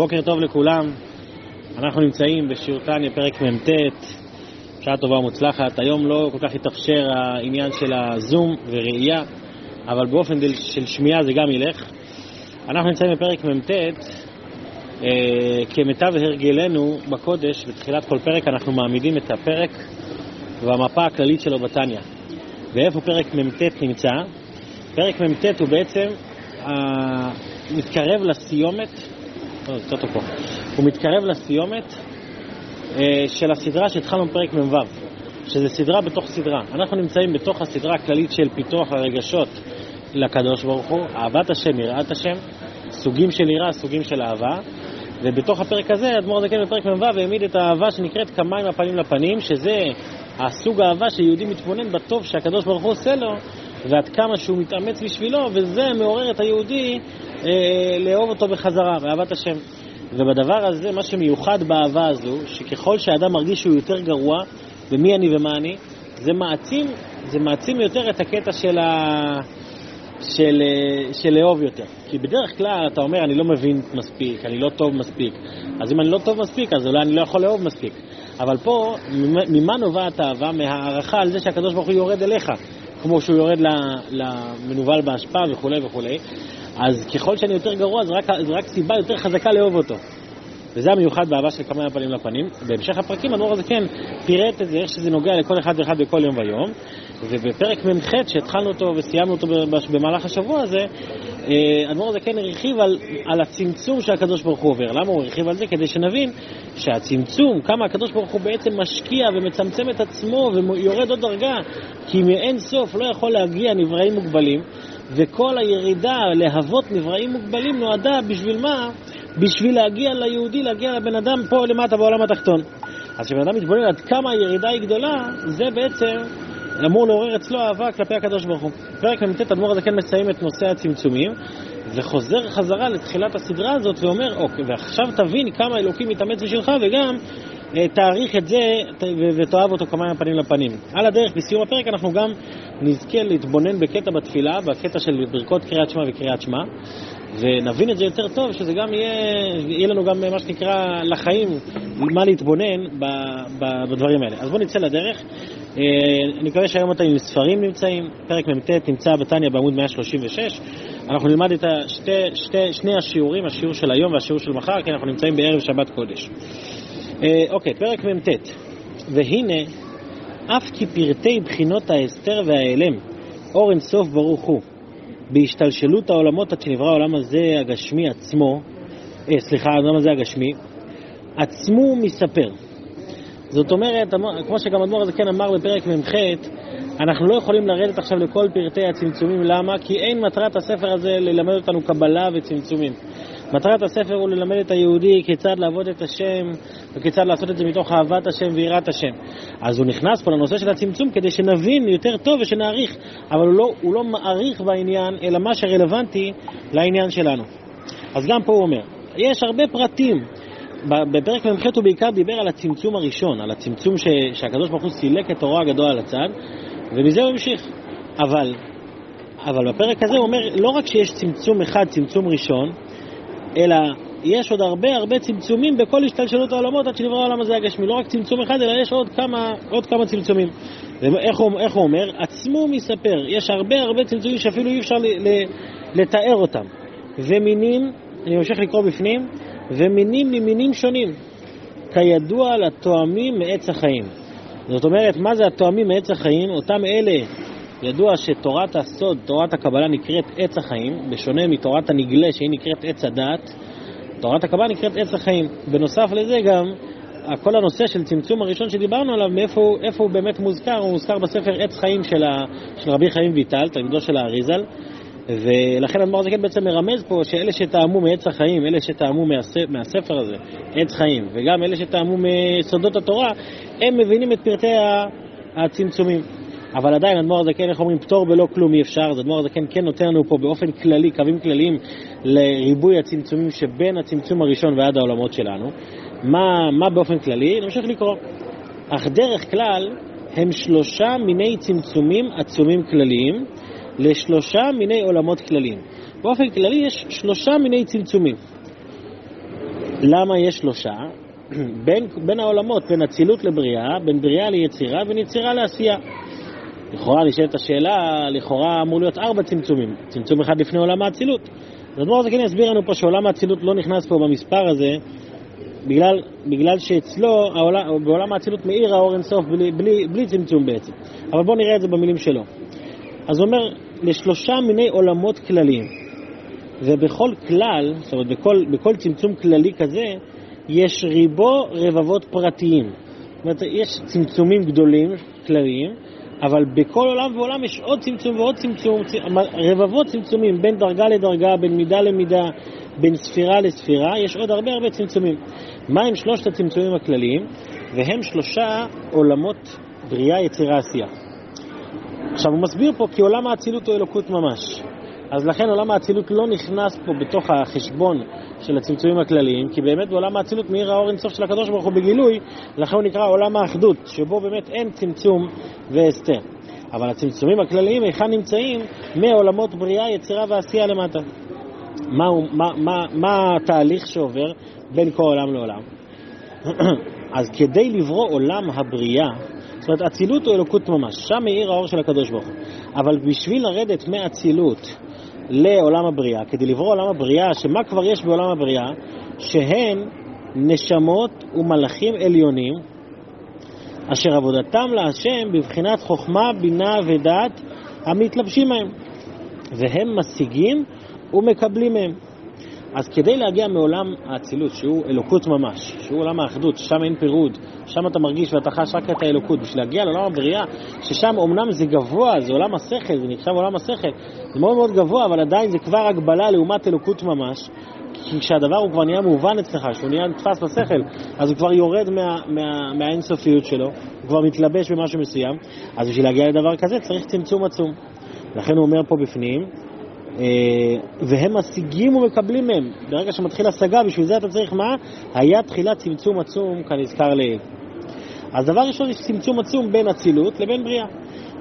בוקר טוב לכולם, אנחנו נמצאים בשיעור תניא, פרק מ"ט, שעה טובה ומוצלחת. היום לא כל כך התאפשר העניין של הזום וראייה, אבל באופן של שמיעה זה גם ילך. אנחנו נמצאים בפרק מ"ט, אה, כמיטב הרגלנו בקודש, בתחילת כל פרק אנחנו מעמידים את הפרק והמפה הכללית שלו בתניא. ואיפה פרק מ"ט נמצא? פרק מ"ט הוא בעצם אה, מתקרב לסיומת, זה יותר פה, הוא מתקרב לסיומת אה, של הסדרה שהתחלנו בפרק מ"ו, שזה סדרה בתוך סדרה. אנחנו נמצאים בתוך הסדרה הכללית של פיתוח הרגשות לקדוש ברוך הוא, אהבת השם, יראת השם, סוגים של יראה, סוגים של אהבה, ובתוך הפרק הזה, אדמו"ר הזקן בפרק מ"ו העמיד את האהבה שנקראת כמים הפנים לפנים, שזה הסוג האהבה שיהודי מתבונן בטוב שהקדוש ברוך הוא עושה לו, ועד כמה שהוא מתאמץ בשבילו, וזה מעורר את היהודי אה, לאהוב אותו בחזרה, באהבת השם. ובדבר הזה, מה שמיוחד באהבה הזו, שככל שהאדם מרגיש שהוא יותר גרוע, ומי אני ומה אני, זה מעצים, זה מעצים יותר את הקטע של, ה... של, אה, של לאהוב יותר. כי בדרך כלל אתה אומר, אני לא מבין מספיק, אני לא טוב מספיק. אז אם אני לא טוב מספיק, אז אולי אני לא יכול לאהוב מספיק. אבל פה, ממה נובעת האהבה? מהערכה על זה שהקדוש ברוך הוא יורד אליך. כמו שהוא יורד למנוול באשפה וכולי וכולי. אז ככל שאני יותר גרוע, זו רק, רק סיבה יותר חזקה לאהוב אותו. וזה המיוחד באהבה של כמה פנים לפנים. בהמשך הפרקים הנור הזה כן פירט את זה, איך שזה נוגע לכל אחד ואחד בכל יום ויום. ובפרק מ"ח, שהתחלנו אותו וסיימנו אותו במהלך השבוע הזה, האדמו"ר הזה כן הרחיב על, על הצמצום שהקדוש ברוך הוא עובר. למה הוא הרחיב על זה? כדי שנבין שהצמצום, כמה הקדוש ברוך הוא בעצם משקיע ומצמצם את עצמו ויורד עוד דרגה, כי מאין סוף לא יכול להגיע נבראים מוגבלים, וכל הירידה להוות נבראים מוגבלים נועדה בשביל מה? בשביל להגיע ליהודי, להגיע לבן אדם פה למטה בעולם התחתון. אז כשבן אדם מתבונן עד כמה הירידה היא גדולה, זה בעצם אמור לעורר אצלו אהבה כלפי הקדוש ברוך הוא. פרק מ"ט אדמו"ר הזקן מסיים את נושא הצמצומים, וחוזר חזרה לתחילת הסדרה הזאת ואומר, אוקיי, ועכשיו תבין כמה אלוקים מתאמץ בשבילך, וגם אה, תעריך את זה ותאהב אותו כמה פנים לפנים. על הדרך, בסיום הפרק אנחנו גם נזכה להתבונן בקטע בתפילה, בקטע של ברכות קריאת שמע וקריאת שמע, ונבין את זה יותר טוב, שזה גם יהיה, יהיה לנו גם מה שנקרא לחיים, מה להתבונן בדברים האלה. אז בואו נצא לדרך. אה, אני מקווה שהיום אתם עם ספרים נמצאים, פרק מ"ט נמצא בתניא בעמוד 136. אנחנו נלמד את השתי, שתי, שני השיעורים, השיעור של היום והשיעור של מחר, כי אנחנו נמצאים בערב שבת קודש. אה, אוקיי, פרק מ"ט. והנה, אף כי פרטי בחינות ההסתר וההיעלם, אור אין סוף ברוך הוא, בהשתלשלות העולמות עד שנברא העולם הזה הגשמי עצמו, אה, סליחה, העולם הזה הגשמי, עצמו מספר. זאת אומרת, כמו שגם אדמו"ר הזה כן אמר בפרק מ"ח, אנחנו לא יכולים לרדת עכשיו לכל פרטי הצמצומים, למה? כי אין מטרת הספר הזה ללמד אותנו קבלה וצמצומים. מטרת הספר הוא ללמד את היהודי כיצד לעבוד את השם וכיצד לעשות את זה מתוך אהבת השם ויראת השם. אז הוא נכנס פה לנושא של הצמצום כדי שנבין יותר טוב ושנעריך, אבל הוא לא, הוא לא מעריך בעניין, אלא מה שרלוונטי לעניין שלנו. אז גם פה הוא אומר, יש הרבה פרטים. בפרק מ"ח הוא בעיקר דיבר על הצמצום הראשון, על הצמצום ש, שהקדוש ברוך הוא סילק את אורו הגדול על הצד, ומזה הוא המשיך. אבל, אבל בפרק הזה הוא אומר, לא רק שיש צמצום אחד, צמצום ראשון, אלא יש עוד הרבה הרבה צמצומים בכל השתלשלות העולמות עד שנברא העולם הזה הגשמי. לא רק צמצום אחד, אלא יש עוד כמה, עוד כמה צמצומים. ואיך הוא, הוא אומר? עצמו מספר. יש הרבה הרבה צמצומים שאפילו אי אפשר ל, ל, לתאר אותם. ומינים, אני ממשיך לקרוא בפנים, ומינים ממינים שונים. כידוע לתואמים מעץ החיים. זאת אומרת, מה זה התואמים מעץ החיים? אותם אלה, ידוע שתורת הסוד, תורת הקבלה נקראת עץ החיים, בשונה מתורת הנגלה שהיא נקראת עץ הדעת, תורת הקבלה נקראת עץ החיים. בנוסף לזה גם, כל הנושא של צמצום הראשון שדיברנו עליו, מאיפה איפה הוא באמת מוזכר, הוא מוזכר בספר עץ חיים של, ה, של רבי חיים ויטל, תלמידו של האריזל, ולכן אדמו"ר הזקן בעצם מרמז פה שאלה שטעמו מעץ החיים, אלה שטעמו מהספר הזה, עץ חיים, וגם אלה שטעמו מסודות התורה, הם מבינים את פרטי הצמצומים. אבל עדיין אדמו"ר הזקן, איך אומרים, פטור בלא כלום אי אפשר, אז אדמו"ר הזקן כן נותן לנו פה באופן כללי, קווים כלליים לריבוי הצמצומים שבין הצמצום הראשון ועד העולמות שלנו. מה, מה באופן כללי? נמשיך לקרוא. אך דרך כלל הם שלושה מיני צמצומים עצומים כלליים לשלושה מיני עולמות כלליים. באופן כללי יש שלושה מיני צמצומים. למה יש שלושה? בין, בין העולמות, בין אצילות לבריאה, בין בריאה ליצירה, בין יצירה לעשייה. לכאורה נשאלת השאלה, לכאורה אמור להיות ארבע צמצומים, צמצום אחד לפני עולם האצילות. אז אדמו"ר הזקן יסביר לנו פה שעולם האצילות לא נכנס פה במספר הזה, בגלל, בגלל שאצלו, העולם, בעולם האצילות מאיר האור אינסוף בלי, בלי, בלי צמצום בעצם. אבל בואו נראה את זה במילים שלו. אז הוא אומר, לשלושה מיני עולמות כלליים. ובכל כלל, זאת אומרת, בכל, בכל צמצום כללי כזה, יש ריבו רבבות פרטיים. זאת אומרת, יש צמצומים גדולים, כלליים, אבל בכל עולם ועולם יש עוד צמצום ועוד צמצום, רבבות צמצומים, בין דרגה לדרגה, בין מידה למידה, בין ספירה לספירה, יש עוד הרבה הרבה צמצומים. מה הם שלושת הצמצומים הכלליים? והם שלושה עולמות בריאה, יצירה, עשייה. עכשיו הוא מסביר פה כי עולם האצילות הוא אלוקות ממש. אז לכן עולם האצילות לא נכנס פה בתוך החשבון של הצמצומים הכלליים, כי באמת בעולם האצילות מאיר האור אינסוף של הקדוש ברוך הוא בגילוי, לכן הוא נקרא עולם האחדות, שבו באמת אין צמצום והסתר. אבל הצמצומים הכלליים, היכן נמצאים? מעולמות בריאה, יצירה ועשייה למטה. מה, מה, מה, מה התהליך שעובר בין כל עולם לעולם? אז כדי לברוא עולם הבריאה, זאת אומרת, אצילות הוא אלוקות ממש, שם מאיר האור של הקדוש ברוך הוא. אבל בשביל לרדת מאצילות לעולם הבריאה, כדי לברוא עולם הבריאה, שמה כבר יש בעולם הבריאה? שהן נשמות ומלאכים עליונים, אשר עבודתם להשם בבחינת חוכמה, בינה ודעת המתלבשים מהם, והם משיגים ומקבלים מהם. אז כדי להגיע מעולם האצילות, שהוא אלוקות ממש, שהוא עולם האחדות, ששם אין פירוד, שם אתה מרגיש ואתה חש רק את האלוקות, בשביל להגיע לעולם הבריאה, ששם אמנם זה גבוה, זה עולם השכל, זה נחשב עולם השכל, זה מאוד מאוד גבוה, אבל עדיין זה כבר הגבלה לעומת אלוקות ממש, כי כשהדבר הוא כבר נהיה מובן אצלך, כשהוא נהיה נתפס בשכל, אז הוא כבר יורד מה, מה, מהאינסופיות שלו, הוא כבר מתלבש במשהו מסוים, אז בשביל להגיע לדבר כזה צריך צמצום עצום. לכן הוא אומר פה בפנים, והם משיגים ומקבלים מהם. ברגע שמתחיל השגה, בשביל זה אתה צריך מה? היה תחילת צמצום עצום כנזכר לעיל. אז דבר ראשון, יש צמצום עצום בין אצילות לבין בריאה.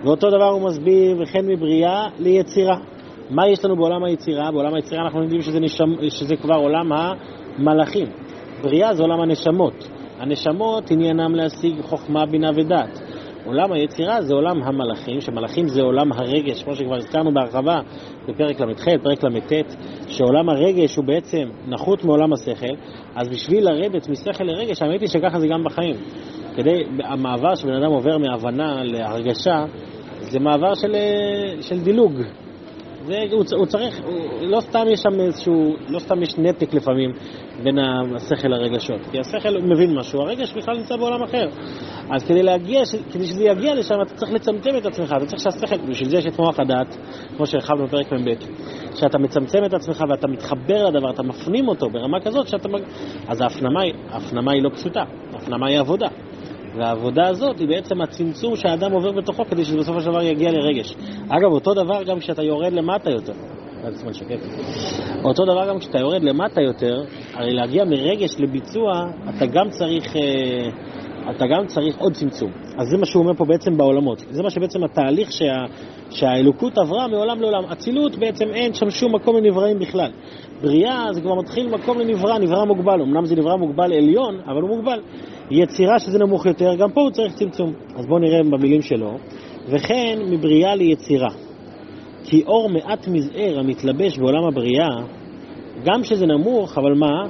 ואותו דבר הוא מסביר, וכן מבריאה ליצירה. מה יש לנו בעולם היצירה? בעולם היצירה אנחנו יודעים שזה, נשמ... שזה כבר עולם המלאכים. בריאה זה עולם הנשמות. הנשמות עניינם להשיג חוכמה, בינה ודעת. עולם היצירה זה עולם המלאכים, שמלאכים זה עולם הרגש, כמו שכבר הזכרנו בהרחבה בפרק ל"ח, פרק ל"ט, שעולם הרגש הוא בעצם נחות מעולם השכל, אז בשביל לרדת משכל לרגש, האמת היא שככה זה גם בחיים. כדי, המעבר שבן אדם עובר מהבנה להרגשה, זה מעבר של, של דילוג. זה, הוא, צריך, לא סתם יש שם איזשהו, לא סתם יש נתק לפעמים בין השכל לרגשות. כי השכל מבין משהו, הרגש בכלל נמצא בעולם אחר. אז כדי להגיע, כדי שזה יגיע לשם, אתה צריך לצמצם את עצמך, אתה צריך שהשכל, בשביל זה יש את מוח הדעת, כמו שהרחבנו בפרק מ"ב, שאתה מצמצם את עצמך ואתה מתחבר לדבר, אתה מפנים אותו ברמה כזאת שאתה... אז ההפנמה, ההפנמה היא לא פשוטה, ההפנמה היא עבודה. והעבודה הזאת היא בעצם הצמצום שהאדם עובר בתוכו כדי שבסופו של דבר יגיע לרגש. אגב, אותו דבר גם כשאתה יורד למטה יותר. אותו דבר גם כשאתה יורד למטה יותר, הרי להגיע מרגש לביצוע, אתה גם צריך, אה, אתה גם צריך עוד צמצום. אז זה מה שהוא אומר פה בעצם בעולמות. זה מה שבעצם התהליך שה, שהאלוקות עברה מעולם לעולם. אצילות בעצם אין שם שום מקום לנבראים בכלל. בריאה זה כבר מתחיל מקום לנברא, נברא מוגבל. אמנם זה נברא מוגבל עליון, אבל הוא מוגבל. יצירה שזה נמוך יותר, גם פה הוא צריך צמצום. אז בואו נראה במילים שלו. וכן מבריאה ליצירה. כי אור מעט מזער המתלבש בעולם הבריאה, גם שזה נמוך, אבל מה?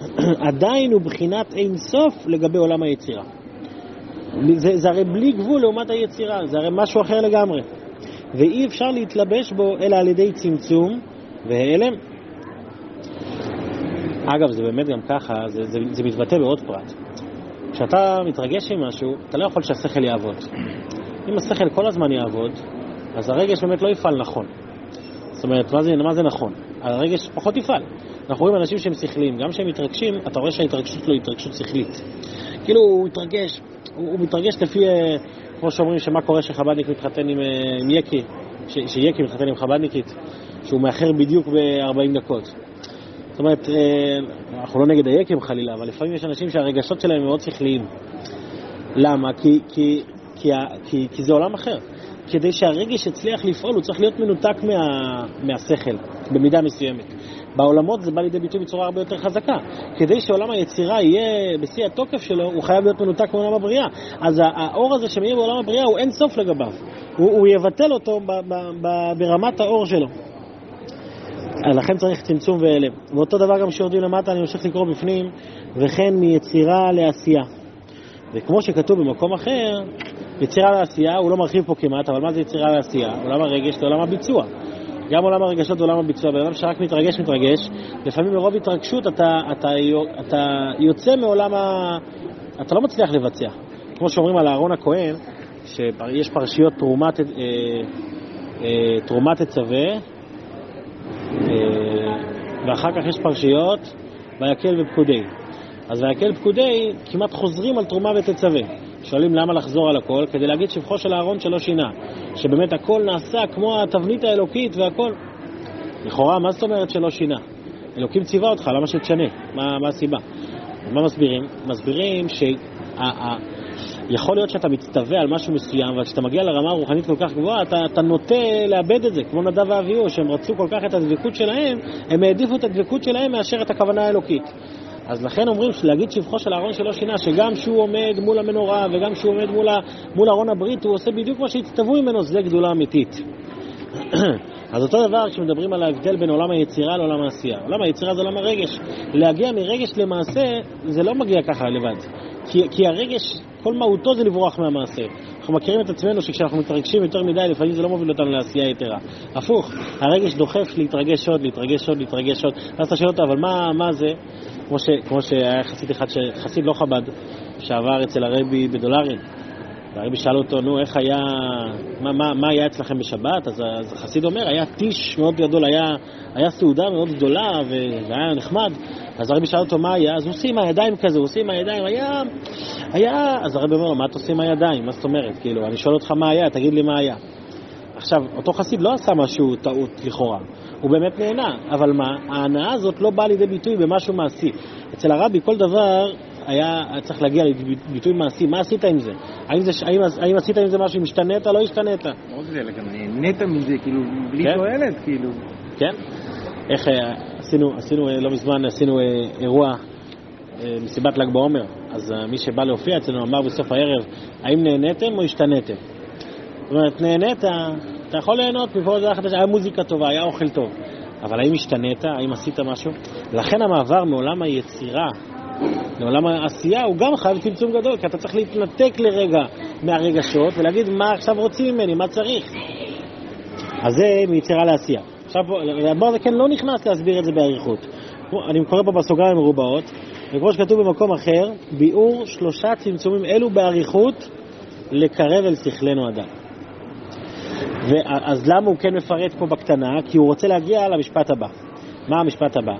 עדיין הוא בחינת אין סוף לגבי עולם היצירה. זה, זה הרי בלי גבול לעומת היצירה, זה הרי משהו אחר לגמרי. ואי אפשר להתלבש בו אלא על ידי צמצום והלם. אגב, זה באמת גם ככה, זה, זה, זה מתבטא בעוד פרט. כשאתה מתרגש עם משהו, אתה לא יכול שהשכל יעבוד. אם השכל כל הזמן יעבוד, אז הרגש באמת לא יפעל נכון. זאת אומרת, מה זה, מה זה נכון? הרגש פחות יפעל. אנחנו רואים אנשים שהם שכליים, גם כשהם מתרגשים, אתה רואה שההתרגשות שלו היא התרגשות שכלית. כאילו הוא מתרגש, הוא, הוא מתרגש לפי, אה, כמו שאומרים, שמה קורה שחב"דניק מתחתן עם, אה, עם יקי, ש, שיקי מתחתן עם חב"דניקית, שהוא מאחר בדיוק ב-40 דקות. זאת אומרת, אה, אנחנו לא נגד היקים חלילה, אבל לפעמים יש אנשים שהרגשות שלהם מאוד שכליים. למה? כי, כי, כי, כי, כי זה עולם אחר. כדי שהרגש יצליח לפעול, הוא צריך להיות מנותק מה, מהשכל, במידה מסוימת. בעולמות זה בא לידי ביטוי בצורה הרבה יותר חזקה. כדי שעולם היצירה יהיה בשיא התוקף שלו, הוא חייב להיות מנותק מעולם הבריאה. אז האור הזה שמאיר בעולם הבריאה הוא אין סוף לגביו. הוא, הוא יבטל אותו ב, ב, ב, ברמת האור שלו. לכן צריך צמצום והלם. ואותו דבר גם כשיורדים למטה, אני ממשיך לקרוא בפנים, וכן מיצירה לעשייה. וכמו שכתוב במקום אחר, יצירה לעשייה, הוא לא מרחיב פה כמעט, אבל מה זה יצירה לעשייה? עולם הרגש זה עולם הביצוע. גם עולם הרגשות ועולם הביצוע, בן אדם שרק מתרגש, מתרגש, לפעמים מרוב התרגשות אתה, אתה, אתה יוצא מעולם ה... אתה לא מצליח לבצע. כמו שאומרים על אהרון הכהן, שיש פרשיות תרומת, אה, אה, תרומת תצווה, אה, ואחר כך יש פרשיות ויקל ופקודי. אז ויקל פקודי כמעט חוזרים על תרומה ותצווה. שואלים למה לחזור על הכל? כדי להגיד שבחו של אהרון שלא שינה. שבאמת הכל נעשה כמו התבנית האלוקית והכל. לכאורה, מה זאת אומרת שלא שינה? אלוקים ציווה אותך, למה שתשנה? מה, מה הסיבה? מה מסבירים? מסבירים שיכול להיות שאתה מצטווה על משהו מסוים, אבל כשאתה מגיע לרמה רוחנית כל כך גבוהה, אתה, אתה נוטה לאבד את זה, כמו נדב ואביהו, שהם רצו כל כך את הדבקות שלהם, הם העדיפו את הדבקות שלהם מאשר את הכוונה האלוקית. אז לכן אומרים להגיד שבחו של אהרון שלא שינה, שגם כשהוא עומד מול המנורה וגם כשהוא עומד מול, מול ארון הברית, הוא עושה בדיוק מה שהצטוו ממנו, זה גדולה אמיתית. אז אותו דבר כשמדברים על ההבדל בין עולם היצירה לעולם העשייה. עולם היצירה זה עולם הרגש. להגיע מרגש למעשה, זה לא מגיע ככה לבד. כי, כי הרגש, כל מהותו זה לברוח מהמעשה. אנחנו מכירים את עצמנו שכשאנחנו מתרגשים יותר מדי, לפעמים זה לא מוביל אותנו לעשייה יתרה. הפוך, הרגש דוחף להתרגש עוד, להתרגש עוד, להתרגש עוד. ואז אתה שואל אותו, אבל מה, מה זה? כמו, ש, כמו שהיה חסיד אחד, חסיד לא חב"ד, שעבר אצל הרבי בדולרים. והרבי שאל אותו, נו, איך היה, מה, מה, מה היה אצלכם בשבת? אז, אז החסיד אומר, היה טיש מאוד גדול, היה, היה סעודה מאוד גדולה והיה נחמד. אז הרבי שאל אותו, מה היה? אז הוא עושה עם הידיים כזה, הוא עושה עם הידיים, היה, היה... אז הרבי אומר לו, מה אתה עושה עם הידיים? מה זאת אומרת? כאילו, אני שואל אותך מה היה, תגיד לי מה היה. עכשיו, אותו חסיד לא עשה משהו טעות לכאורה, הוא באמת נהנה, אבל מה, ההנאה הזאת לא באה לידי ביטוי במשהו מעשי. אצל הרבי כל דבר היה צריך להגיע לביטוי מעשי, מה עשית עם זה? האם, זה, האם, האם עשית עם זה משהו, השתנית, לא השתנית? לא רק זה, אלא גם נהנית מזה, כאילו, בלי כן? תועלת, כאילו. כן. איך אה, עשינו, עשינו אה, לא מזמן, עשינו אה, אירוע מסיבת ל"ג בעומר, אז מי שבא להופיע אצלנו אמר בסוף הערב, האם נהניתם או השתנתם? זאת אומרת, נהנית, אתה יכול ליהנות מפה זה חדש, היה מוזיקה טובה, היה אוכל טוב, אבל האם השתנית, האם עשית משהו? לכן המעבר מעולם היצירה לעולם העשייה הוא גם חייב צמצום גדול, כי אתה צריך להתנתק לרגע מהרגשות ולהגיד מה עכשיו רוצים ממני, מה צריך. אז זה מיצירה לעשייה. עכשיו, האדמו"ר הזה כן לא נכנס להסביר את זה באריכות. אני קורא פה בסוגריים מרובעות, וכמו שכתוב במקום אחר, ביאור שלושה צמצומים אלו באריכות לקרב אל שכלנו אדם. אז למה הוא כן מפרט פה בקטנה? כי הוא רוצה להגיע למשפט הבא. מה המשפט הבא?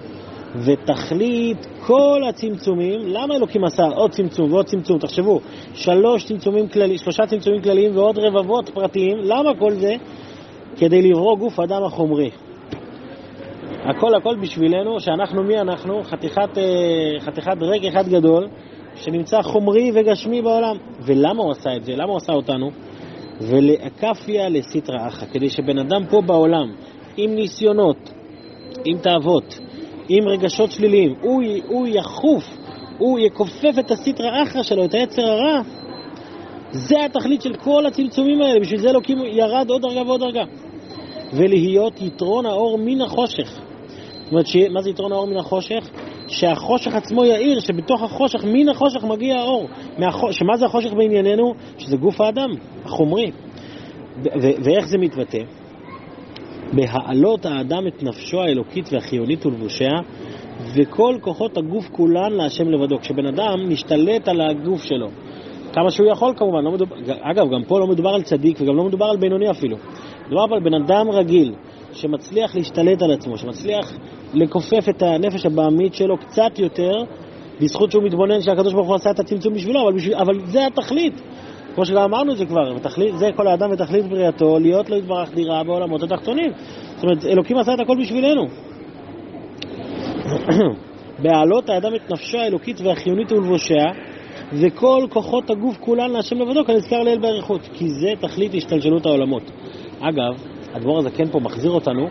ותכלית כל הצמצומים, למה אלוקים עשה עוד צמצום ועוד צמצום? תחשבו, שלוש צמצומים כללי, שלושה צמצומים כלליים ועוד רבבות פרטיים, למה כל זה? כדי לברוא גוף אדם החומרי. הכל הכל בשבילנו, שאנחנו מי אנחנו? חתיכת, אה, חתיכת ריק אחד גדול, שנמצא חומרי וגשמי בעולם. ולמה הוא עשה את זה? למה הוא עשה אותנו? ולאקפיה לסטרא אחא, כדי שבן אדם פה בעולם, עם ניסיונות, עם תאוות, עם רגשות שליליים, הוא, הוא יחוף, הוא יכופף את הסטרא אחרא שלו, את היצר הרע, זה התכלית של כל הצמצומים האלה, בשביל זה אלוקים ירד עוד דרגה ועוד דרגה. ולהיות יתרון האור מן החושך. זאת אומרת, ש... מה זה יתרון האור מן החושך? שהחושך עצמו יאיר, שבתוך החושך, מן החושך מגיע האור. מהחוש... שמה זה החושך בענייננו? שזה גוף האדם, החומרי. ואיך זה מתבטא? בהעלות האדם את נפשו האלוקית והחיונית ולבושיה, וכל כוחות הגוף כולן להשם לבדו. כשבן אדם משתלט על הגוף שלו, כמה שהוא יכול כמובן, לא מדובר, אגב, גם פה לא מדובר על צדיק וגם לא מדובר על בינוני אפילו. מדובר על בן אדם רגיל, שמצליח להשתלט על עצמו, שמצליח לכופף את הנפש הבעמית שלו קצת יותר, בזכות שהוא מתבונן שהקדוש ברוך הוא עשה את הצמצום בשבילו, אבל, בשביל, אבל זה התכלית. כמו שגם אמרנו את זה כבר, ותכלית, זה כל האדם ותכלית בריאתו, להיות לו יתברך דירה בעולמות התחתונים. זאת אומרת, אלוקים עשה את הכל בשבילנו. בהעלות האדם את נפשו האלוקית והחיונית ולבושיה, וכל כוחות הגוף כולן להשם לבדו, כנזכר לאל באריכות, כי זה תכלית השתלשלות העולמות. אגב, הדבור הזה כן פה מחזיר אותנו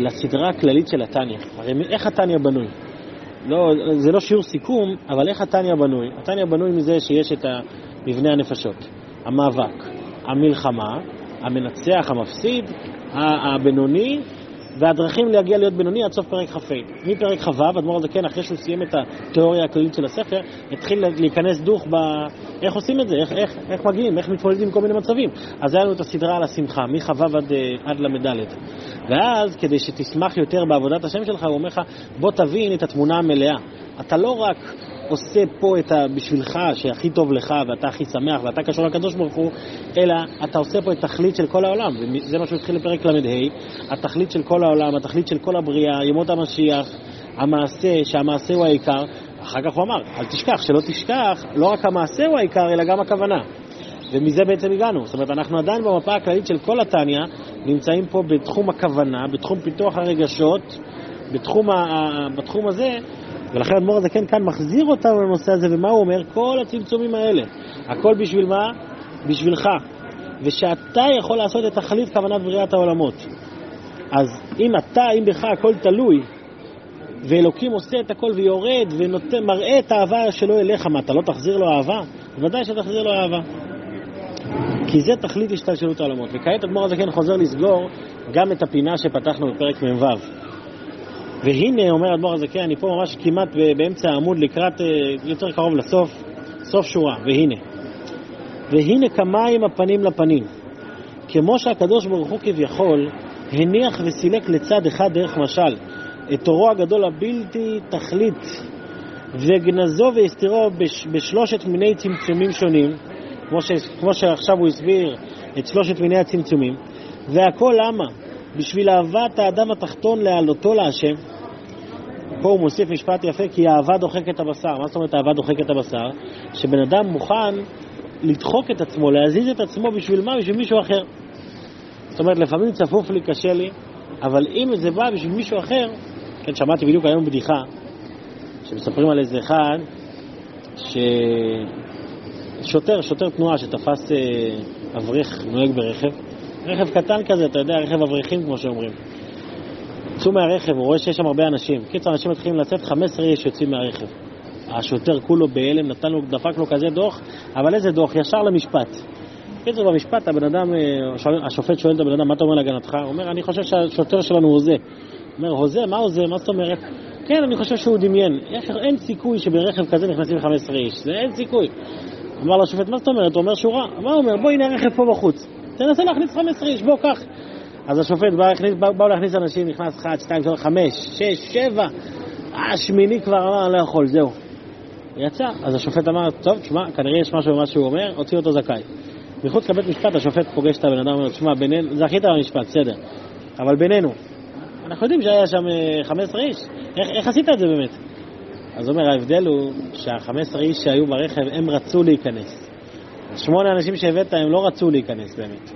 לסדרה הכללית של התניא. הרי איך התניא בנוי? לא, זה לא שיעור סיכום, אבל איך התניא בנוי? התניא בנוי מזה שיש את מבנה הנפשות, המאבק, המלחמה, המנצח, המפסיד, הבינוני, והדרכים להגיע להיות בינוני עד סוף פרק כ"ה. מפרק כ"ו, אדמו"ר הזקן, אחרי שהוא סיים את התיאוריה הכללית של הספר, התחיל להיכנס דוך ב... איך עושים את זה, איך, איך, איך מגיעים, איך מתמודדים עם כל מיני מצבים. אז היה לנו את הסדרה על השמחה, מכ"ו עד, אה, עד ל"ד. ואז, כדי שתשמח יותר בעבודת השם שלך, הוא אומר לך, בוא תבין את התמונה המלאה. אתה לא רק עושה פה את ה... בשבילך, שהכי טוב לך, ואתה הכי שמח, ואתה קשור לקדוש ברוך הוא, אלא אתה עושה פה את תכלית של כל העולם. וזה מה שהוא התחיל לפרק ל"ה, התכלית של כל העולם, התכלית של כל הבריאה, ימות המשיח, המעשה, שהמעשה הוא העיקר. אחר כך הוא אמר, אל תשכח, שלא תשכח, לא רק המעשה הוא העיקר, אלא גם הכוונה. ומזה בעצם הגענו. זאת אומרת, אנחנו עדיין במפה הכללית של כל התניא, נמצאים פה בתחום הכוונה, בתחום פיתוח הרגשות, בתחום, ה... בתחום הזה, ולכן האדמו"ר הזה כן כאן מחזיר אותנו לנושא הזה, ומה הוא אומר? כל הצמצומים האלה. הכל בשביל מה? בשבילך. ושאתה יכול לעשות את תכלית כוונת בריאת העולמות. אז אם אתה, אם בך הכל תלוי, ואלוקים עושה את הכל ויורד ומראה את האהבה שלו אליך, מה, אתה לא תחזיר לו אהבה? בוודאי שתחזיר לו אהבה. כי זה תכלית השתלשלות העולמות. וכעת אדמו"ר הזה כן חוזר לסגור גם את הפינה שפתחנו בפרק מ"ו. והנה, אומר אדמו"ר הזה, כן, אני פה ממש כמעט באמצע העמוד לקראת, יותר קרוב לסוף, סוף שורה, והנה. והנה כמים הפנים לפנים. כמו שהקדוש ברוך הוא כביכול הניח וסילק לצד אחד דרך משל את תורו הגדול הבלתי תכלית וגנזו והסתירו בש, בשלושת מיני צמצומים שונים, כמו, ש, כמו שעכשיו הוא הסביר את שלושת מיני הצמצומים, והכל למה? בשביל אהבת האדם התחתון להעלותו להשם. פה הוא מוסיף משפט יפה, כי האהבה דוחקת את הבשר. מה זאת אומרת אהבה דוחקת את הבשר? שבן אדם מוכן לדחוק את עצמו, להזיז את עצמו בשביל מה? בשביל מישהו אחר. זאת אומרת, לפעמים צפוף לי, קשה לי, אבל אם זה בא בשביל מישהו אחר, כן, שמעתי בדיוק היום בדיחה, שמספרים על איזה אחד, ששוטר, שוטר תנועה שתפס אה, אברך נוהג ברכב, רכב קטן כזה, אתה יודע, רכב אברכים כמו שאומרים. יצאו מהרכב, הוא רואה שיש שם הרבה אנשים. קיצר, אנשים מתחילים לצאת, 15 איש יוצאים מהרכב. השוטר כולו בהלם, נתן לו, דפק לו כזה דוח, אבל איזה דוח? ישר למשפט. קיצר, במשפט הבן אדם, השופט שואל את הבן אדם, מה אתה אומר להגנתך? הוא אומר, אני חושב שהשוטר שלנו הוזה. הוא אומר, הוזה? מה הוזה? מה זאת אומרת? כן, אני חושב שהוא דמיין. אין סיכוי שברכב כזה נכנסים 15 איש. זה אין סיכוי. אמר לו השופט, מה זאת אומרת? הוא אומר שהוא רע. מה הוא אומר? בוא, הנה הרכב פה בחוץ. תנסה להכניס 15 איש, בוא, קח. אז השופט בא להכניס, בא, להכניס אנשים, נכנס 1, 2, 3, 5, 6, 7, השמיני כבר אמר, לא יכול, זהו. יצא. אז השופט אמר, טוב, תשמע, כנראה יש משהו במה שהוא אומר, הוציא אותו זכאי. מחוץ לבית משפט השופט פוגש את הבן אדם ואומר, תשמע, בינינו, זכית במשפט, בסדר, אבל בינינו, אנחנו יודעים שהיה שם 15 איש, איך, איך עשית את זה באמת? אז הוא אומר, ההבדל הוא שה-15 איש שהיו ברכב, הם רצו להיכנס. שמונה אנשים שהבאת, הם לא רצו להיכנס באמת.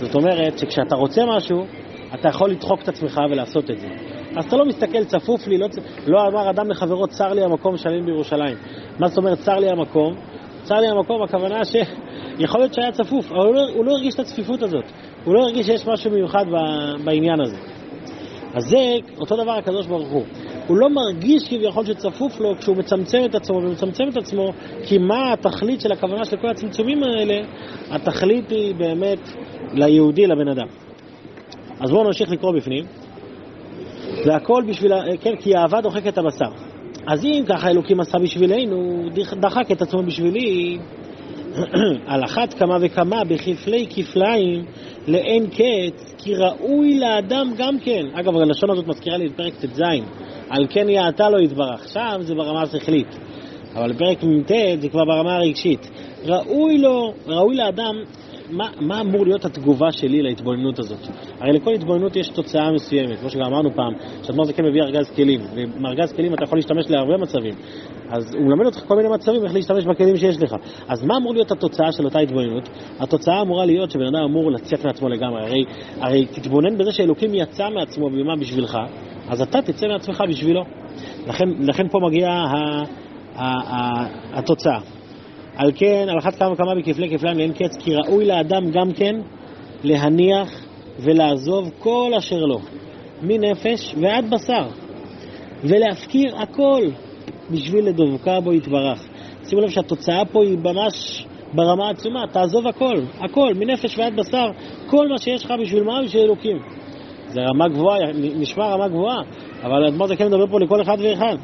זאת אומרת שכשאתה רוצה משהו, אתה יכול לדחוק את עצמך ולעשות את זה. אז אתה לא מסתכל, צפוף לי, לא, לא אמר אדם לחברו, צר לי המקום שלם בירושלים. מה זאת אומרת צר לי המקום? צר לי המקום, הכוונה שיכול להיות שהיה צפוף, אבל הוא לא, הוא לא הרגיש את הצפיפות הזאת. הוא לא הרגיש שיש משהו מיוחד בעניין הזה. אז זה אותו דבר הקדוש ברוך הוא. הוא לא מרגיש כביכול שצפוף לו כשהוא מצמצם את עצמו ומצמצם את עצמו, כי מה התכלית של הכוונה של כל הצמצומים האלה? התכלית היא באמת ליהודי, לבן אדם. אז בואו נמשיך לקרוא בפנים. והכל בשביל, כן, כי האהבה דוחקת את הבשר. אז אם ככה אלוקים עשה בשבילנו, דחק את עצמו בשבילי, על אחת כמה וכמה בכפלי כפליים לאין קץ, כי ראוי לאדם גם כן. אגב, הלשון הזאת מזכירה לי את פרק ט"ז, על כן יעתה לו יתברך. שם זה ברמה השכלית, אבל בפרק מ"ט זה כבר ברמה הרגשית. ראוי לו, ראוי לאדם, מה, מה אמור להיות התגובה שלי להתבוננות הזאת? הרי לכל התבוננות יש תוצאה מסוימת, כמו שגם אמרנו פעם, שאדמו"ר זה כן מביא ארגז כלים, ומארגז כלים אתה יכול להשתמש להרבה מצבים. אז הוא מלמד אותך כל מיני מצבים איך להשתמש בכלים שיש לך. אז מה אמור להיות התוצאה של אותה התבוננות? התוצאה אמורה להיות שבן אדם אמור לצאת מעצמו לגמרי. הרי, הרי תתבונן בזה שאלוקים יצא מעצמו במה בשבילך, אז אתה תצא מעצמך בשבילו. לכן, לכן פה מגיעה התוצאה. על כן, על אחת כמה וכמה בכפלי כפליים לאין קץ, כי ראוי לאדם גם כן להניח ולעזוב כל אשר לו. מנפש ועד בשר, ולהפקיר הכל בשביל לדבקה בו יתברך. שימו לב שהתוצאה פה היא ממש ברמה עצומה, תעזוב הכל, הכל, מנפש ועד בשר, כל מה שיש לך בשביל מה? בשביל אלוקים. זה רמה גבוהה, נשמע רמה גבוהה, אבל האדמו"ר זה כן מדבר פה לכל אחד ואחד.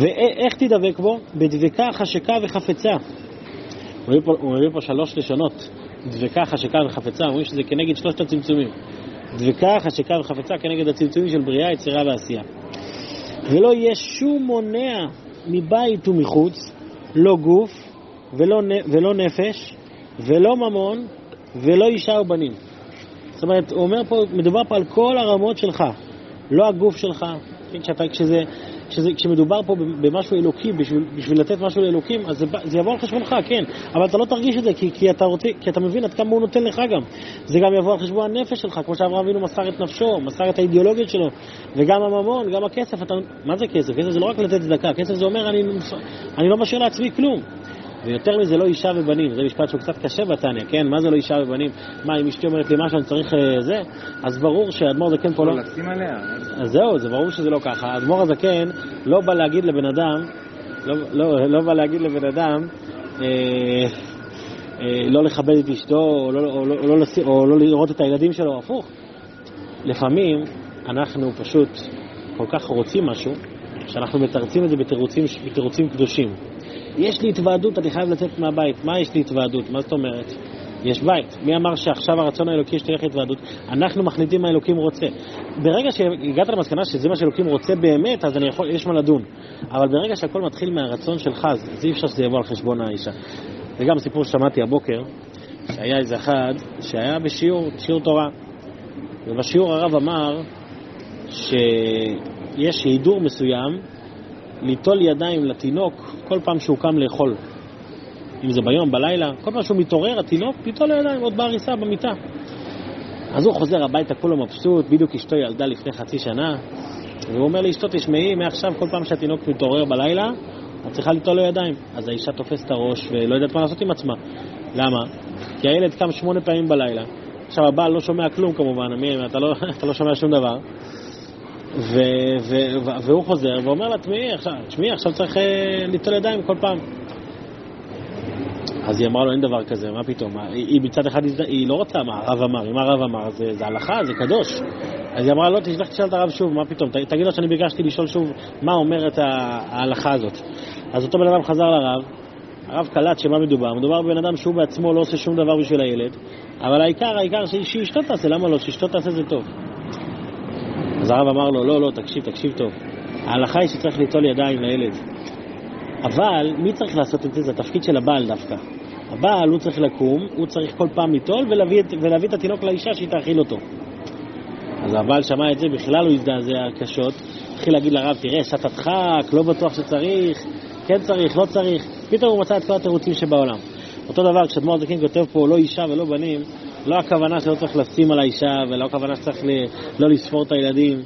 ואיך תדבק בו? בדבקה, חשקה וחפצה. הוא מביא פה, מביא פה שלוש לשונות, דבקה, חשקה וחפצה, אומרים שזה כנגד שלושת הצמצומים. דבקה, חשקה וחפצה כנגד הצמצומים של בריאה, יצירה ועשייה. ולא יהיה שום מונע מבית ומחוץ, לא גוף ולא, ולא נפש ולא ממון ולא אישה ובנים. זאת אומרת, הוא אומר פה, מדובר פה על כל הרמות שלך, לא הגוף שלך. כן, כשזה, כשמדובר פה במשהו אלוקי, בשביל, בשביל לתת משהו לאלוקים, אז זה, זה יבוא על חשבונך, כן, אבל אתה לא תרגיש את זה, כי, כי, אתה, רוצה, כי אתה מבין עד כמה הוא נותן לך גם. זה גם יבוא על חשבון הנפש שלך, כמו שאברהם אבינו מסר את נפשו, מסר את האידיאולוגיות שלו, וגם הממון, גם הכסף. אתה, מה זה כסף? כסף זה לא רק לתת צדקה, כסף זה אומר, אני, אני לא משאיר לעצמי כלום. ויותר מזה, לא אישה ובנים. זה משפט שהוא קצת קשה בתניא, כן? מה זה לא אישה ובנים? מה, אם אשתי אומרת לי משהו, אני צריך אה, זה? אז ברור שהאדמו"ר הזקן פה לא... לשים עליה. אז זהו, זה ברור שזה לא ככה. האדמו"ר הזקן לא בא להגיד לבן אדם, לא, לא, לא בא להגיד לבן אדם, אה, אה, לא לכבד את אשתו, או לא, או, לא, או, לא או לא לראות את הילדים שלו, הפוך. לפעמים אנחנו פשוט כל כך רוצים משהו, שאנחנו מתרצים את זה בתירוצים, בתירוצים קדושים. יש לי התוועדות, אני חייב לצאת מהבית. מה יש לי התוועדות? מה זאת אומרת? יש בית. מי אמר שעכשיו הרצון האלוקי שתלך להתוועדות? אנחנו מחליטים מה אלוקים רוצה. ברגע שהגעת למסקנה שזה מה שאלוקים רוצה באמת, אז יכול, יש מה לדון. אבל ברגע שהכל מתחיל מהרצון שלך, אז אי אפשר שזה יבוא על חשבון האישה. זה גם סיפור ששמעתי הבוקר, שהיה איזה אחד שהיה בשיעור, שיעור תורה, ובשיעור הרב אמר שיש הידור מסוים ליטול ידיים לתינוק כל פעם שהוא קם לאכול. אם זה ביום, בלילה, כל פעם שהוא מתעורר, התינוק, ליטול ידיים עוד בעריסה, במיטה. אז הוא חוזר הביתה כולו מבסוט, בדיוק אשתו ילדה לפני חצי שנה, והוא אומר לאשתו, תשמעי, מעכשיו כל פעם שהתינוק מתעורר בלילה, את צריכה ליטול לו ידיים. אז האישה תופסת את הראש ולא יודעת מה לעשות עם עצמה. למה? כי הילד קם שמונה פעמים בלילה. עכשיו הבעל לא שומע כלום כמובן, אתה לא, אתה לא שומע שום דבר. ו, ו, והוא חוזר ואומר לה, תשמעי, עכשיו, עכשיו צריך אה, ליטול ידיים כל פעם. אז היא אמרה לו, אין דבר כזה, מה פתאום? היא מצד אחד, היא לא רוצה מה הרב אמר, אם הרב אמר, זה, זה הלכה, זה קדוש. אז היא אמרה, לא, תשלח תשאל את הרב שוב, מה פתאום? תגיד לו שאני ביקשתי לשאול שוב מה אומרת ההלכה הזאת. אז אותו בן אדם חזר לרב, הרב קלט שמה מדובר, מדובר בבן אדם שהוא בעצמו לא עושה שום דבר בשביל הילד, אבל העיקר, העיקר שאשתו תעשה, למה לא? שאשתו תעשה זה טוב. אז הרב אמר לו, לא, לא, תקשיב, תקשיב טוב. ההלכה היא שצריך ליטול ידיים לילד. אבל מי צריך לעשות את זה? זה התפקיד של הבעל דווקא. הבעל, הוא צריך לקום, הוא צריך כל פעם ליטול ולהביא, ולהביא את התינוק לאישה שהיא תאכיל אותו. אז הבעל שמע את זה, בכלל הוא הזדעזע קשות, התחיל להגיד לרב, תראה, שעת הדחק, לא בטוח שצריך, כן צריך, לא צריך. פתאום הוא מצא את כל התירוצים שבעולם. אותו דבר, כשאדמו"ר זקין כותב פה לא אישה ולא בנים, לא הכוונה שלא צריך לשים על האישה, ולא הכוונה שצריך ל... לא לספור את הילדים,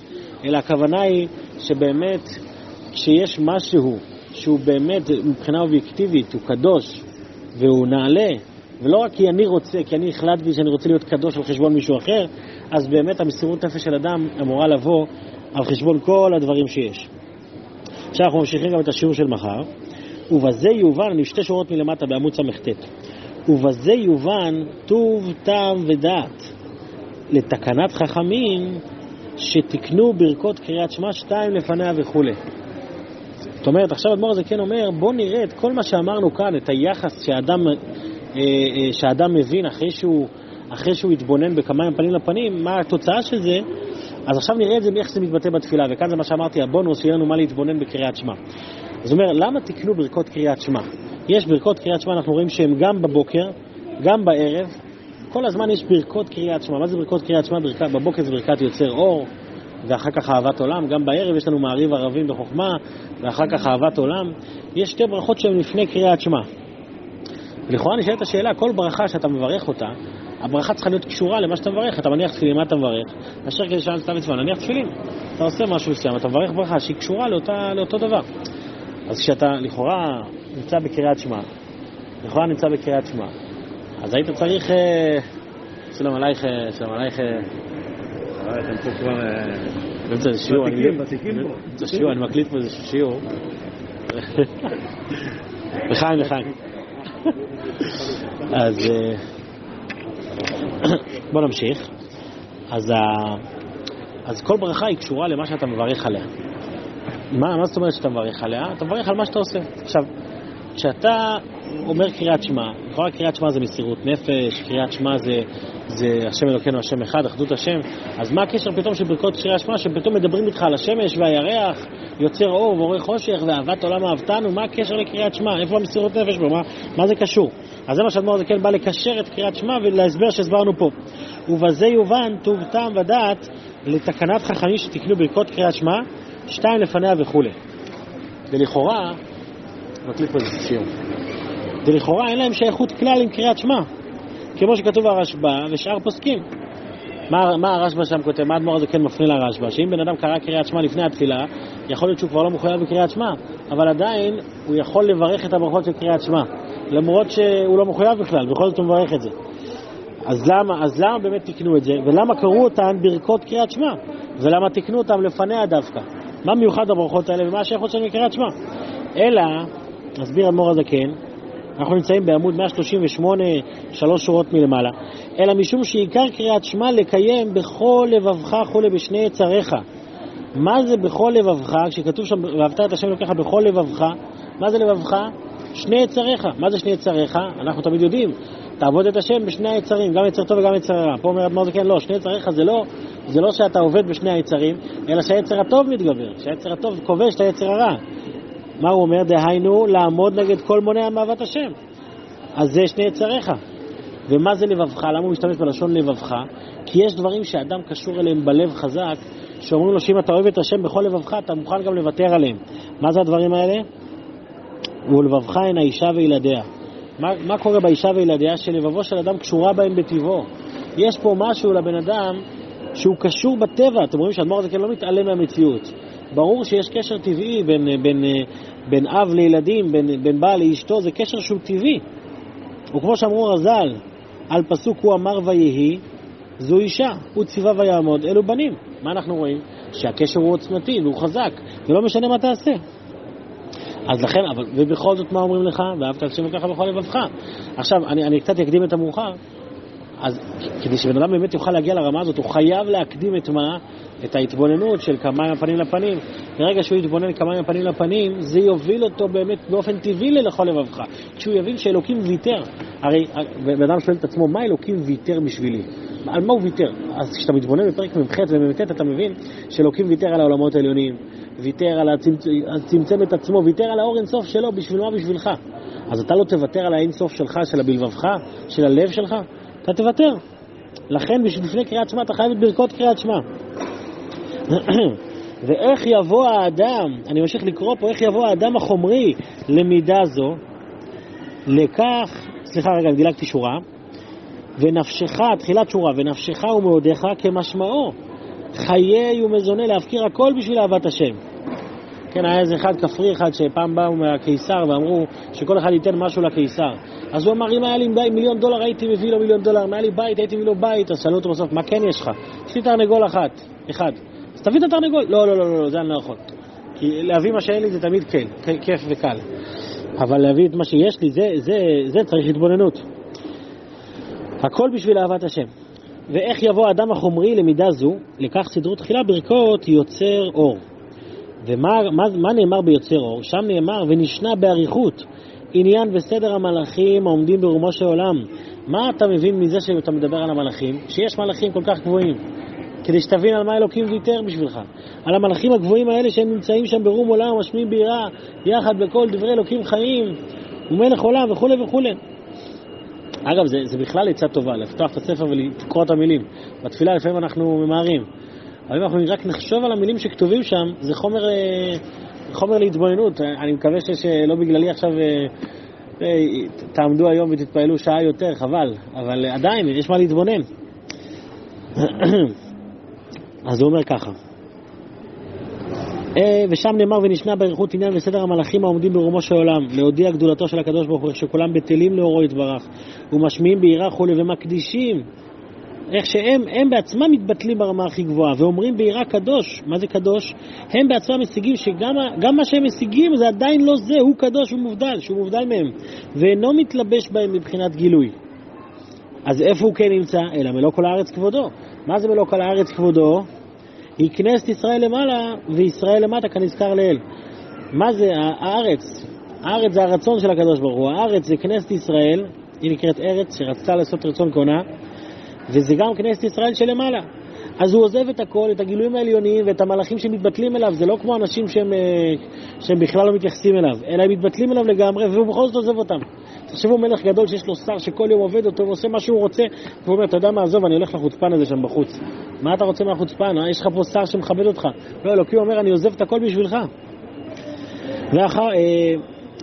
אלא הכוונה היא שבאמת, כשיש משהו שהוא באמת, מבחינה אובייקטיבית, הוא קדוש, והוא נעלה, ולא רק כי אני רוצה, כי אני החלטתי שאני רוצה להיות קדוש על חשבון מישהו אחר, אז באמת המסירות נפש של אדם אמורה לבוא על חשבון כל הדברים שיש. עכשיו אנחנו ממשיכים גם את השיעור של מחר. ובזה יובן, אני שתי שורות מלמטה בעמוד ס"ט, ובזה יובן טוב, טעם ודעת לתקנת חכמים שתקנו ברכות קריאת שמע שתיים לפניה וכולי. זאת אומרת, עכשיו אדמו"ר הזה כן אומר, בוא נראה את כל מה שאמרנו כאן, את היחס שאדם, אה, אה, שאדם מבין אחרי שהוא, אחרי שהוא התבונן בכמה פנים לפנים, מה התוצאה של זה, אז עכשיו נראה את זה מאיך זה מתבטא בתפילה, וכאן זה מה שאמרתי, הבונוס, שיהיה לנו מה להתבונן בקריאת שמע. אז הוא אומר, למה תקנו ברכות קריאת שמע? יש ברכות קריאת שמע, אנחנו רואים שהן גם בבוקר, גם בערב, כל הזמן יש ברכות קריאת שמע. מה זה ברכות קריאת שמע? ברכת, בבוקר זה ברכת יוצר אור, ואחר כך אהבת עולם. גם בערב יש לנו מעריב ערבים בחוכמה, ואחר כך אהבת עולם. יש שתי ברכות שהן לפני קריאת שמע. לכאורה נשאלת השאלה, כל ברכה שאתה מברך אותה, הברכה צריכה להיות קשורה למה שאתה מברך. אתה מניח תפילין, מה אתה מברך? מאשר כדי שאל סתם מצווה, נניח תפילין. אתה עושה משהו מסוים, אתה מברך ברכה שהיא קשורה לאותה, לאותו דבר. אז כשאתה לכאורה נמצא בקריאת שמע, לכאורה נמצא בקריאת שמע, אז היית צריך, אה, שלום עלייך, שלום עלייך, אה. אה, באמצע איזה שיעור, שיעור, אני מקליט פה איזה שיעור. לחיים, לחיים. אז אה, בוא נמשיך. אז, ה- אז כל ברכה היא קשורה למה שאתה מברך עליה. מה, מה זאת אומרת שאתה מברך עליה? אתה מברך על מה שאתה עושה. עכשיו, כשאתה אומר קריאת שמע, לכאורה קריאת שמע זה מסירות נפש, קריאת שמע זה, זה השם אלוקינו השם אחד, אחדות השם, אז מה הקשר פתאום של ברכות קריאת שמע, שפתאום מדברים איתך על השמש והירח, יוצר אור ועורר חושך ואהבת עולם אהבתנו, מה הקשר לקריאת שמע? איפה המסירות נפש בו? מה, מה זה קשור? אז זה מה שאדמו"ר הזקן בא לקשר את קריאת שמע ולהסבר שהסברנו פה. ובזה יובן טוב טעם ודעת לתקנת חכמים שתקנו ברכות קריאת שמע, שתיים לפניה וכולי. ולכאורה, מקליט פה איזה שיעור. ולכאורה אין להם שייכות כלל עם קריאת שמע, כמו שכתוב ברשב"א ושאר פוסקים. מה, מה הרשב"א שם כותב, מה האדמו"ר הזה כן מפנה לרשב"א? שאם בן אדם קרא קריאת שמע לפני התפילה, יכול להיות שהוא כבר לא מחויב בקריאת שמע, אבל עדיין הוא יכול לברך את הברכות של קריאת שמע, למרות שהוא לא מחויב בכלל, בכל זאת הוא מברך את זה. אז למה, אז למה באמת תיקנו את זה, ולמה קראו אותן ברכות קריאת שמע, ולמה תיקנו אותן לפניה דווקא? מה מיוחד בברכות האלה ומה השייכות שלהם לקריאת שמע? אלא, מסביר אדמו"ר הזקן, אנחנו נמצאים בעמוד 138, שלוש שורות מלמעלה, אלא משום שעיקר קריאת שמע לקיים בכל לבבך כולי בשני יצריך. מה זה בכל לבבך? כשכתוב שם, ואהבת את השם אלוקיך בכל לבבך, מה זה לבבך? שני יצריך. מה זה שני יצריך? אנחנו תמיד יודעים, תעבוד את השם בשני היצרים, גם יצר טוב וגם יצר רע. פה אומר אדמו"ר זקן, לא, שני יצריך זה לא, זה לא שאתה עובד בשני היצרים, אלא שהיצר הטוב מתגבר, שהיצר הטוב כובש את היצר הרע. מה הוא אומר? דהיינו, לעמוד נגד כל מונע מאהבת השם. אז זה שני יצריך. ומה זה לבבך? למה הוא משתמש בלשון לבבך? כי יש דברים שאדם קשור אליהם בלב חזק, שאומרים לו שאם אתה אוהב את השם בכל לבבך, אתה מוכן גם לוותר עליהם. מה זה הדברים האלה? ולבבך הן האישה וילדיה. מה, מה קורה באישה וילדיה? שלבבו של אדם קשורה בהם בטבעו. יש פה משהו לבן אדם שהוא קשור בטבע. אתם רואים שהאדמו"ר הזה כן לא מתעלם מהמציאות. ברור שיש קשר טבעי בין, בין, בין אב לילדים, בין, בין בעל לאשתו, זה קשר שהוא טבעי. וכמו שאמרו רז"ל, על פסוק הוא אמר ויהי, זו אישה, הוא ציווה ויעמוד, אלו בנים. מה אנחנו רואים? שהקשר הוא עוצמתי והוא חזק, ולא משנה מה תעשה. אז לכן, אבל, ובכל זאת מה אומרים לך? ואהבת את השם אלוקיך בכל לבבך. עכשיו, אני, אני קצת אקדים את המאוחר. אז כדי שבן אדם באמת יוכל להגיע לרמה הזאת, הוא חייב להקדים את מה? את ההתבוננות של כמה פנים לפנים. ברגע שהוא יתבונן כמה פנים לפנים, זה יוביל אותו באמת באופן טבעי ללכל לבבך. כשהוא יבין שאלוקים ויתר, הרי בן אדם שואל את עצמו, מה אלוקים ויתר בשבילי? על מה הוא ויתר? אז כשאתה מתבונן בפרק מ"ח ומ"ט אתה מבין שאלוקים ויתר על העולמות העליונים, ויתר על הצמצ... צמצם את עצמו, ויתר על האור אינסוף שלו, בשביל מה בשבילך? אז אתה לא תוותר על האינסוף שלך, של הבלבבך, של הלב שלך? אתה תוותר. לכן לפני קריאת שמע אתה חייב את ברכות קריאת שמע. ואיך יבוא האדם, אני ממשיך לקרוא פה, איך יבוא האדם החומרי למידה זו, לכך, סליחה רגע, דילגתי שורה, ונפשך, תחילת שורה, ונפשך ומאודיך כמשמעו, חיי ומזונה להפקיר הכל בשביל אהבת השם. כן, היה איזה אחד כפרי אחד שפעם באו מהקיסר ואמרו שכל אחד ייתן משהו לקיסר. אז הוא אמר, אם היה לי מיליון דולר הייתי מביא לו מיליון דולר, אם היה לי בית הייתי מביא לו בית, אז שאלו אותו בסוף, מה כן יש לך? יש לי תרנגול אחת, אחד. אז תביא את התרנגול. לא, לא, לא, לא, זה אני לא יכול. כי להביא מה שאין לי זה תמיד כן, כיף וקל. אבל להביא את מה שיש לי, זה, זה, זה צריך התבוננות. הכל בשביל אהבת השם. ואיך יבוא האדם החומרי למידה זו, לכך סדרו תחילה ברכות יוצר אור. ומה מה, מה נאמר ביוצר אור? שם נאמר, ונשנה באריכות עניין וסדר המלאכים העומדים ברומו של עולם. מה אתה מבין מזה שאתה מדבר על המלאכים? שיש מלאכים כל כך גבוהים. כדי שתבין על מה אלוקים ויתר בשבילך. על המלאכים הגבוהים האלה שהם נמצאים שם ברום עולם, משמיעים ביראה, יחד בכל דברי אלוקים חיים, ומלך עולם וכולי וכולי. אגב, זה, זה בכלל עצה טובה, לפתוח את הספר ולקרוא את המילים. בתפילה לפעמים אנחנו ממהרים. אבל אם אנחנו רק נחשוב על המילים שכתובים שם, זה חומר, חומר להתבוננות. אני מקווה שלא בגללי עכשיו תעמדו היום ותתפעלו שעה יותר, חבל. אבל עדיין, יש מה להתבונן. אז הוא אומר ככה, ושם נאמר ונשנה באריכות עניין וסדר המלאכים העומדים ברומו של עולם, להודיע גדולתו של הקדוש ברוך הוא, שכולם בטלים לאורו יתברך, ומשמיעים ביראה כולי ומקדישים איך שהם הם בעצמם מתבטלים ברמה הכי גבוהה ואומרים ביראה קדוש, מה זה קדוש? הם בעצמם משיגים שגם מה שהם משיגים זה עדיין לא זה, הוא קדוש, הוא מובדל, שהוא מובדל מהם, ואינו מתלבש בהם מבחינת גילוי. אז איפה הוא כן נמצא? אלא מלוא כל הארץ כבודו. מה זה מלוא כל הארץ כבודו? היא כנסת ישראל למעלה וישראל למטה כנזכר לאל. מה זה הארץ? הארץ זה הרצון של הקדוש ברוך הוא. הארץ זה כנסת ישראל, היא נקראת ארץ שרצתה לעשות רצון קונה, וזה גם כנסת ישראל שלמעלה. אז הוא עוזב את הכל, את הגילויים העליוניים ואת המלאכים שמתבטלים אליו, זה לא כמו אנשים שהם, אה, שהם בכלל לא מתייחסים אליו, אלא הם מתבטלים אליו לגמרי, והוא בכל זאת עוזב אותם. תחשבו מלך גדול שיש לו שר שכל יום עובד אותו ועושה מה שהוא רוצה, והוא אומר, אתה יודע מה, עזוב, אני הולך לחוצפן הזה שם בחוץ. מה אתה רוצה מהחוצפן? אה? יש לך פה שר שמכבד אותך. לא, אלוקים אומר, אני עוזב את הכל בשבילך. ואחר, אה,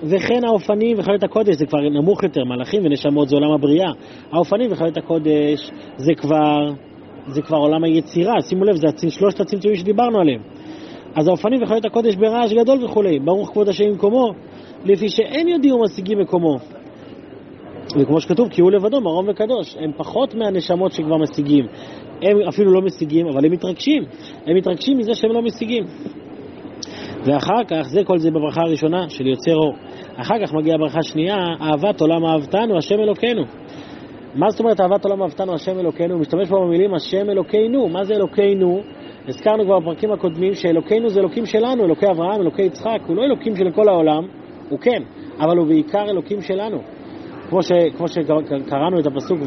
וכן האופנים וחיות הקודש, זה כבר נמוך יותר, מלאכים ונשמות זה עולם הבריאה. האופנים וחיות הקודש זה כבר, זה כבר עולם היצירה, שימו לב, זה הצ... שלושת הצמצומים שדיברנו עליהם. אז האופנים וחיות הקודש ברעש גדול וכולי, ברוך כבוד השם במקומו, לפי שאין יודעים ומשיגים מקומו. וכמו שכתוב, כי הוא לבדו מרום וקדוש. הם פחות מהנשמות שכבר משיגים. הם אפילו לא משיגים, אבל הם מתרגשים. הם מתרגשים מזה שהם לא משיגים. ואחר כך, זה כל זה בברכה הראשונה של יוצר אור. אחר כך מגיעה ברכה שנייה, אהבת עולם אהבתנו, השם אלוקינו. מה זאת אומרת אהבת עולם אהבתנו, השם אלוקינו? הוא משתמש פה במילים השם אלוקינו. מה זה אלוקינו? הזכרנו כבר בפרקים הקודמים שאלוקינו זה אלוקים שלנו, אלוקי אברהם, אלוקי יצחק. הוא לא אלוקים של כל העולם, הוא כן, אבל הוא בעיקר אלוקים שלנו. כמו, ש, כמו שקראנו את הפסוק,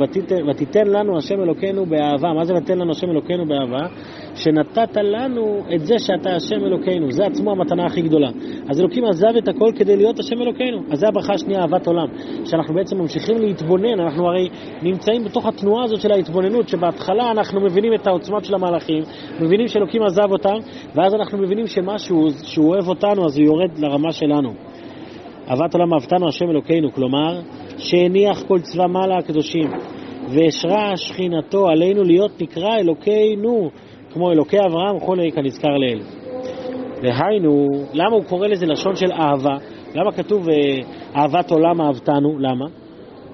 ותיתן, לנו השם אלוקינו באהבה. מה זה ותן לנו השם אלוקינו באהבה? שנתת לנו את זה שאתה השם אלוקינו. זה עצמו המתנה הכי גדולה. אז אלוקים עזב את הכל כדי להיות השם אלוקינו. אז זה הברכה השנייה, אהבת עולם. שאנחנו בעצם ממשיכים להתבונן, אנחנו הרי נמצאים בתוך התנועה הזאת של ההתבוננות, שבהתחלה אנחנו מבינים את העוצמות של המהלכים, מבינים שאלוקים עזב אותם, ואז אנחנו מבינים שמשהו, שהוא אוהב אותנו, אז הוא יורד לרמה שלנו. אהבת עולם אהבתנו השם אלוקינו, כלומר, שהניח כל צבא מעלה הקדושים, והשרה שכינתו עלינו להיות נקרא אלוקינו, כמו אלוקי אברהם וכולי כנזכר לאל. דהיינו, למה הוא קורא לזה לשון של אהבה? למה כתוב אה, אהבת עולם אהבתנו? למה?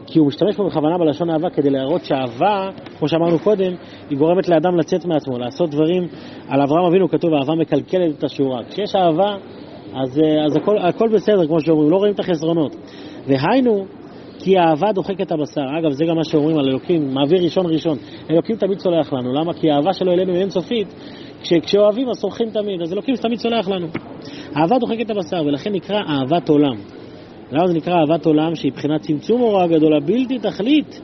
כי הוא משתמש פה בכוונה בלשון אהבה כדי להראות שאהבה, כמו שאמרנו קודם, היא גורמת לאדם לצאת מעצמו, לעשות דברים. על אברהם אבינו כתוב אהבה מקלקלת את השורה. כשיש אהבה, אז, אה, אז הכל, הכל בסדר, כמו שאומרים, לא רואים את החסרונות. והיינו, כי האהבה דוחקת את הבשר. אגב, זה גם מה שאומרים על אלוקים, מעביר ראשון ראשון. אלוקים תמיד סולח לנו. למה? כי האהבה שלו אלינו היא אינסופית. כש, כשאוהבים אז סולחים תמיד, אז אלוקים תמיד סולח לנו. אהבה דוחקת את הבשר, ולכן נקרא אהבת עולם. למה זה נקרא אהבת עולם, שהיא מבחינת צמצום הוראה גדולה בלתי תכלית?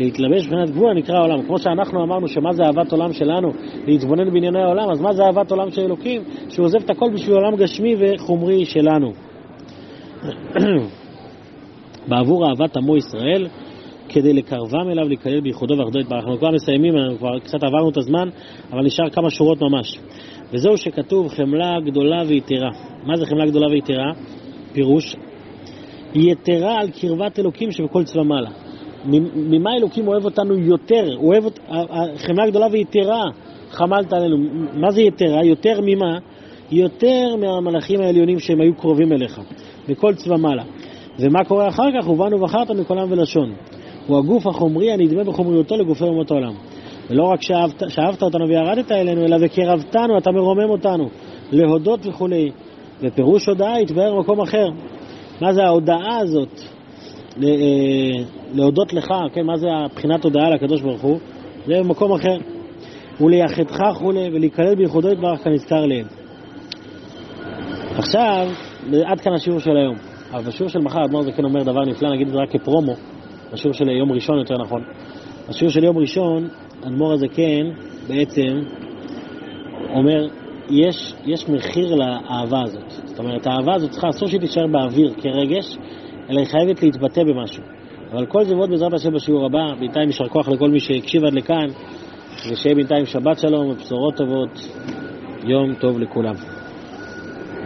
להתלבש מבחינת גבול הנקרא העולם. כמו שאנחנו אמרנו שמה זה אהבת עולם שלנו, להתבונן בענייני העולם, אז מה זה אהבת עולם של אלוקים? שהוא עוזב את הכל בשביל עולם גשמי וחומרי שלנו. בעבור אהבת עמו ישראל, כדי לקרבם אליו, להיכלל בייחודו ואחדו יתברך. אנחנו כבר מסיימים, אנחנו כבר קצת עברנו את הזמן, אבל נשאר כמה שורות ממש. וזהו שכתוב חמלה גדולה ויתרה. מה זה חמלה גדולה ויתרה? פירוש, יתרה על קרבת אלוקים שבכל צבא מעלה. ממה אלוקים אוהב אותנו יותר? אוהב, חמלה גדולה ויתרה חמלת עלינו. מה זה יתרה? יותר ממה? יותר מהמלאכים העליונים שהם היו קרובים אליך, בכל צבא מעלה. ומה קורה אחר כך? ובאנו ובחרת מכל עם ולשון. הוא הגוף החומרי הנדמה בחומריותו לגופי אומות העולם. ולא רק שאהבת, שאהבת אותנו וירדת אלינו, אלא וקרבתנו, אתה מרומם אותנו, להודות וכולי. ופירוש הודעה יתבהר במקום אחר. מה זה ההודעה הזאת? להודות לך, כן, מה זה הבחינת הודעה לקדוש ברוך הוא? זה במקום אחר. ולייחדך וכולי, ולהיכלל בייחודו יתברך כנזכר לעיל. עכשיו, עד כאן השיעור של היום. אבל בשיעור של מחר אדמו"ר זה כן אומר דבר נפלא, נגיד את זה רק כפרומו, בשיעור של יום ראשון יותר נכון. בשיעור של יום ראשון, אדמו"ר הזה כן, בעצם, אומר, יש, יש מחיר לאהבה הזאת. זאת אומרת, האהבה הזאת צריכה, אסור שהיא תישאר באוויר כרגש, אלא היא חייבת להתבטא במשהו. אבל כל זה ועוד בעזרת השם בשיעור הבא, בינתיים יישר כוח לכל מי שהקשיב עד לכאן, ושיהיה בינתיים שבת שלום ובשורות טובות, יום טוב לכולם.